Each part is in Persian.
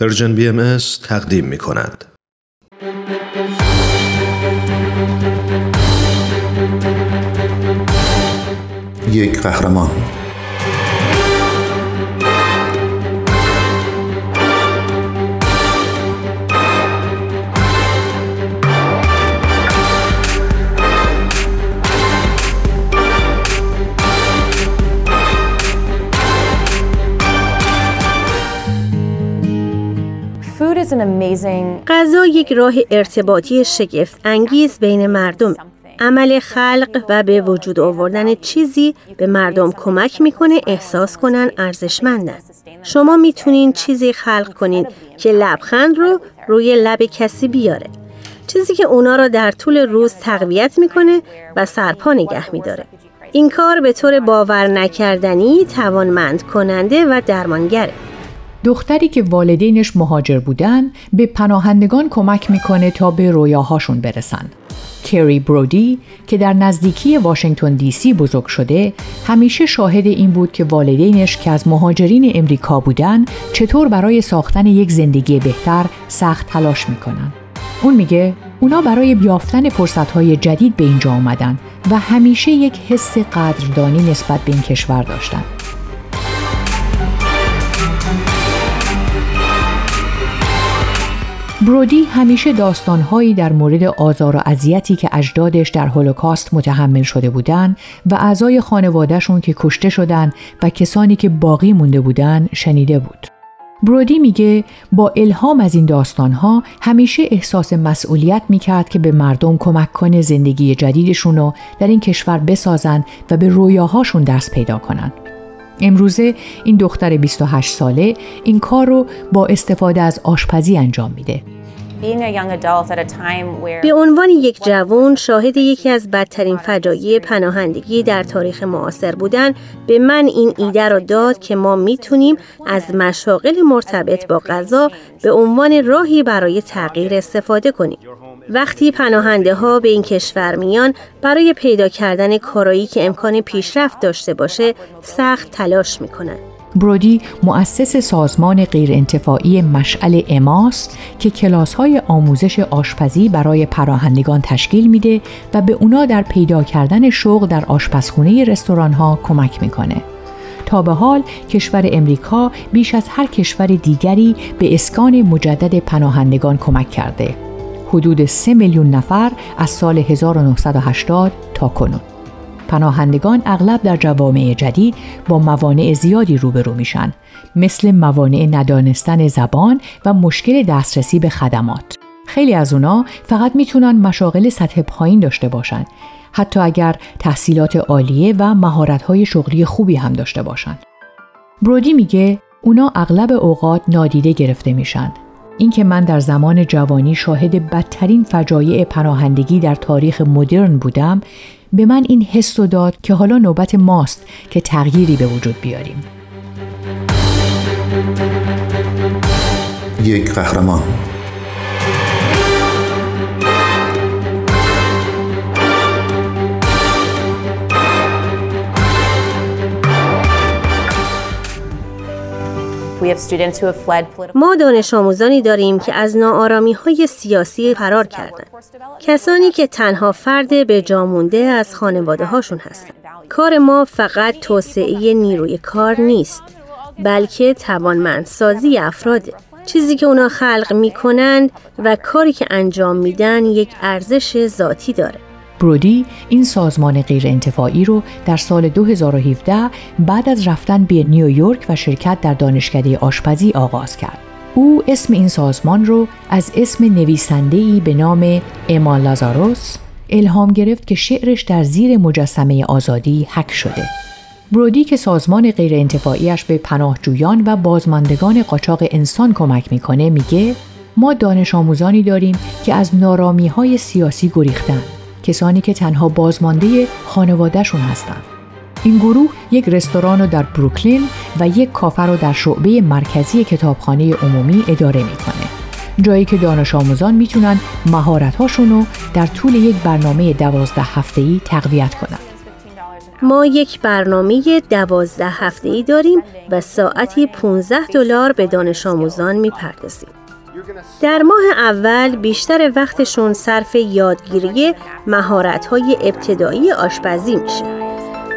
پرژن بی ام تقدیم می کند. یک قهرمان غذا یک راه ارتباطی شگفت انگیز بین مردم عمل خلق و به وجود آوردن چیزی به مردم کمک می‌کنه احساس کنن ارزشمندن. شما می‌تونین چیزی خلق کنین که لبخند رو روی لب کسی بیاره. چیزی که اونا را در طول روز تقویت می‌کنه و سرپا نگه میداره. این کار به طور باور نکردنی توانمند کننده و درمانگره. دختری که والدینش مهاجر بودن به پناهندگان کمک می‌کنه تا به رویاهاشون برسن. کری برودی که در نزدیکی واشنگتن دی سی بزرگ شده همیشه شاهد این بود که والدینش که از مهاجرین امریکا بودن چطور برای ساختن یک زندگی بهتر سخت تلاش می‌کنن. اون میگه اونا برای بیافتن فرصتهای جدید به اینجا آمدن و همیشه یک حس قدردانی نسبت به این کشور داشتن. برودی همیشه داستانهایی در مورد آزار و اذیتی که اجدادش در هولوکاست متحمل شده بودند و اعضای خانوادهشون که کشته شدن و کسانی که باقی مونده بودن شنیده بود. برودی میگه با الهام از این داستانها همیشه احساس مسئولیت می‌کرد که به مردم کمک کنه زندگی جدیدشون رو در این کشور بسازن و به رویاهاشون دست پیدا کنن. امروزه این دختر 28 ساله این کار رو با استفاده از آشپزی انجام میده. به عنوان یک جوان شاهد یکی از بدترین فجایع پناهندگی در تاریخ معاصر بودن به من این ایده را داد که ما می‌تونیم از مشاغل مرتبط با غذا به عنوان راهی برای تغییر استفاده کنیم. وقتی پناهنده ها به این کشور میان برای پیدا کردن کارایی که امکان پیشرفت داشته باشه سخت تلاش می‌کنن. برودی مؤسس سازمان غیرانتفاعی مشعل اماست که کلاس های آموزش آشپزی برای پراهندگان تشکیل میده و به اونا در پیدا کردن شغل در آشپزخونه رستوران ها کمک می‌کنه. تا به حال کشور امریکا بیش از هر کشور دیگری به اسکان مجدد پناهندگان کمک کرده. حدود 3 میلیون نفر از سال 1980 تا کنون. پناهندگان اغلب در جوامع جدید با موانع زیادی روبرو میشن مثل موانع ندانستن زبان و مشکل دسترسی به خدمات. خیلی از اونا فقط می‌تونن مشاغل سطح پایین داشته باشند حتی اگر تحصیلات عالیه و مهارت‌های شغلی خوبی هم داشته باشند. برودی میگه اونا اغلب اوقات نادیده گرفته میشن اینکه من در زمان جوانی شاهد بدترین فجایع پناهندگی در تاریخ مدرن بودم به من این حس داد که حالا نوبت ماست که تغییری به وجود بیاریم. یک قهرمان. ما دانش آموزانی داریم که از نارامی های سیاسی فرار کردند. کسانی که تنها فرد به جامونده از خانواده هاشون هستند. کار ما فقط توسعه نیروی کار نیست بلکه توانمندسازی افراده. چیزی که اونا خلق می‌کنند و کاری که انجام میدن یک ارزش ذاتی داره. برودی این سازمان غیر انتفاعی رو در سال 2017 بعد از رفتن به نیویورک و شرکت در دانشکده آشپزی آغاز کرد. او اسم این سازمان رو از اسم نویسنده‌ای به نام اما لازاروس الهام گرفت که شعرش در زیر مجسمه آزادی حک شده. برودی که سازمان غیر انتفاعیش به پناهجویان و بازماندگان قاچاق انسان کمک می‌کنه میگه ما دانش آموزانی داریم که از نارامی های سیاسی گریختن کسانی که تنها بازمانده خانوادهشون هستند. این گروه یک رستوران رو در بروکلین و یک کافه رو در شعبه مرکزی کتابخانه عمومی اداره می‌کنه. جایی که دانش آموزان می‌تونن مهارت رو در طول یک برنامه دوازده هفته ای تقویت کنند. ما یک برنامه دوازده هفته ای داریم و ساعتی 15 دلار به دانش آموزان می‌پردازیم. در ماه اول بیشتر وقتشون صرف یادگیری مهارت‌های ابتدایی آشپزی میشه.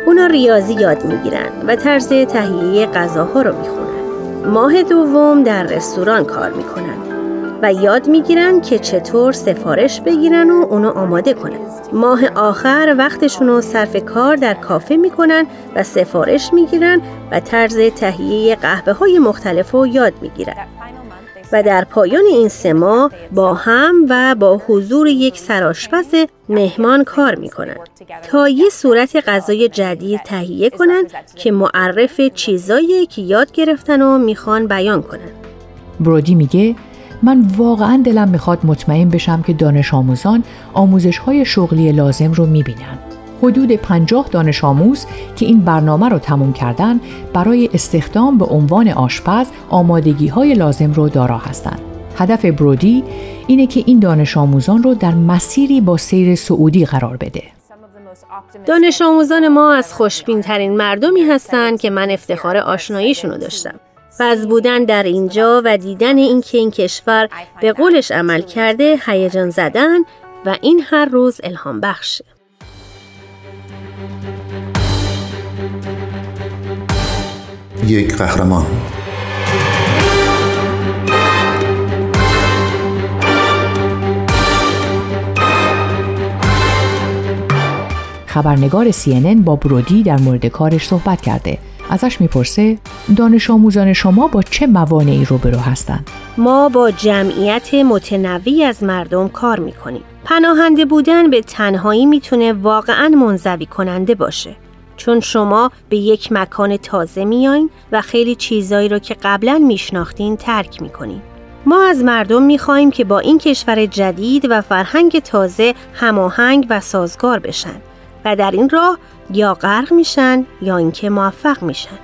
اونا ریاضی یاد می‌گیرن و طرز تهیه غذاها رو می‌خونن. ماه دوم در رستوران کار می‌کنن و یاد می‌گیرن که چطور سفارش بگیرن و اونو آماده کنن. ماه آخر وقتشون رو صرف کار در کافه می‌کنن و سفارش می‌گیرن و طرز تهیه قهوه های مختلف رو یاد می‌گیرن. و در پایان این سه ماه با هم و با حضور یک سراشپز مهمان کار می کنند تا یه صورت غذای جدید تهیه کنند که معرف چیزایی که یاد گرفتن و می‌خوان بیان کنند. برودی میگه من واقعا دلم می‌خواد مطمئن بشم که دانش آموزان آموزش های شغلی لازم رو می‌بینن. حدود 50 دانش آموز که این برنامه رو تموم کردن برای استخدام به عنوان آشپز آمادگی های لازم رو دارا هستند. هدف برودی اینه که این دانش آموزان رو در مسیری با سیر سعودی قرار بده. دانش آموزان ما از خوشبین ترین مردمی هستند که من افتخار آشناییشون رو داشتم. و از بودن در اینجا و دیدن اینکه این کشور به قولش عمل کرده هیجان زدن و این هر روز الهام بخشه. یک قهرمان خبرنگار CNN با برودی در مورد کارش صحبت کرده ازش می‌پرسه دانش آموزان شما با چه موانعی روبرو هستند؟ ما با جمعیت متنوعی از مردم کار می‌کنیم. پناهنده بودن به تنهایی می‌تونه واقعا منزوی کننده باشه. چون شما به یک مکان تازه میایین و خیلی چیزایی رو که قبلا میشناختین ترک می‌کنین. ما از مردم می‌خواهیم که با این کشور جدید و فرهنگ تازه هماهنگ و سازگار بشن و در این راه یا غرق میشن یا اینکه موفق میشن.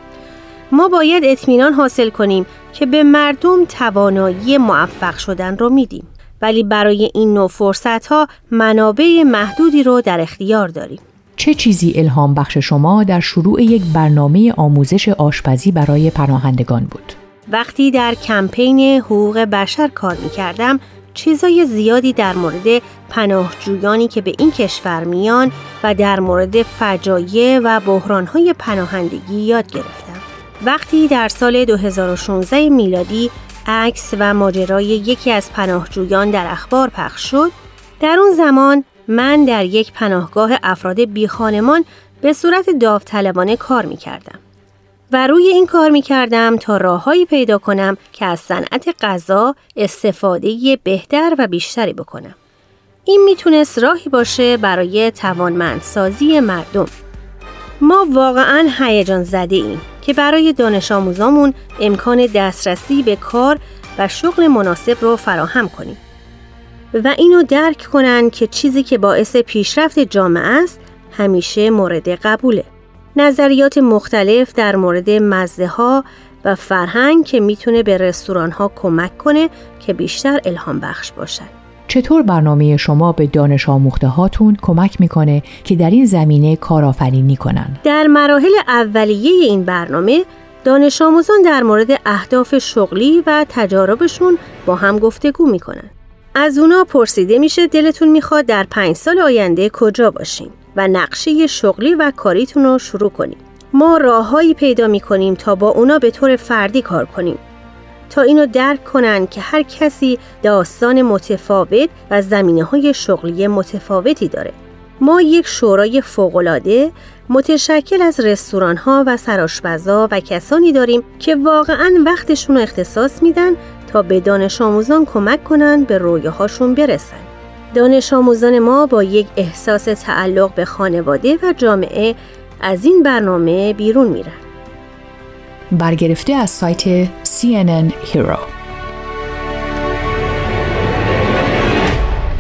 ما باید اطمینان حاصل کنیم که به مردم توانایی موفق شدن رو میدیم. ولی برای این نوع فرصت ها منابع محدودی رو در اختیار داریم. چه چیزی الهام بخش شما در شروع یک برنامه آموزش آشپزی برای پناهندگان بود؟ وقتی در کمپین حقوق بشر کار می کردم، چیزای زیادی در مورد پناهجویانی که به این کشور میان و در مورد فجایع و بحرانهای پناهندگی یاد گرفتم. وقتی در سال 2016 میلادی عکس و ماجرای یکی از پناهجویان در اخبار پخش شد، در اون زمان من در یک پناهگاه افراد بیخانمان به صورت داوطلبانه کار می کردم. و روی این کار می کردم تا راههایی پیدا کنم که از صنعت غذا استفاده بهتر و بیشتری بکنم. این می‌تونست راهی باشه برای توانمندسازی مردم. ما واقعا هیجان زده ایم که برای دانش آموزامون امکان دسترسی به کار و شغل مناسب رو فراهم کنیم. و اینو درک کنن که چیزی که باعث پیشرفت جامعه است همیشه مورد قبوله. نظریات مختلف در مورد مزه ها و فرهنگ که می‌تونه به رستوران ها کمک کنه که بیشتر الهام بخش باشن. چطور برنامه شما به دانش آموخته هاتون کمک می‌کنه که در این زمینه کارآفرینی کنن؟ در مراحل اولیه این برنامه دانش آموزان در مورد اهداف شغلی و تجاربشون با هم گفتگو می‌کنن. از اونا پرسیده میشه دلتون می‌خواد در پنج سال آینده کجا باشین و نقشه شغلی و کاریتون رو شروع کنیم. ما راههایی پیدا می‌کنیم تا با اونا به طور فردی کار کنیم تا اینو درک کنن که هر کسی داستان متفاوت و زمینه های شغلی متفاوتی داره. ما یک شورای فوقالعاده متشکل از رستوران ها و سراشپزا و کسانی داریم که واقعا وقتشون رو اختصاص میدن تا به دانش آموزان کمک کنند به رویاهاشون برسن. دانش آموزان ما با یک احساس تعلق به خانواده و جامعه از این برنامه بیرون میرن. برگرفته از سایت CNN Hero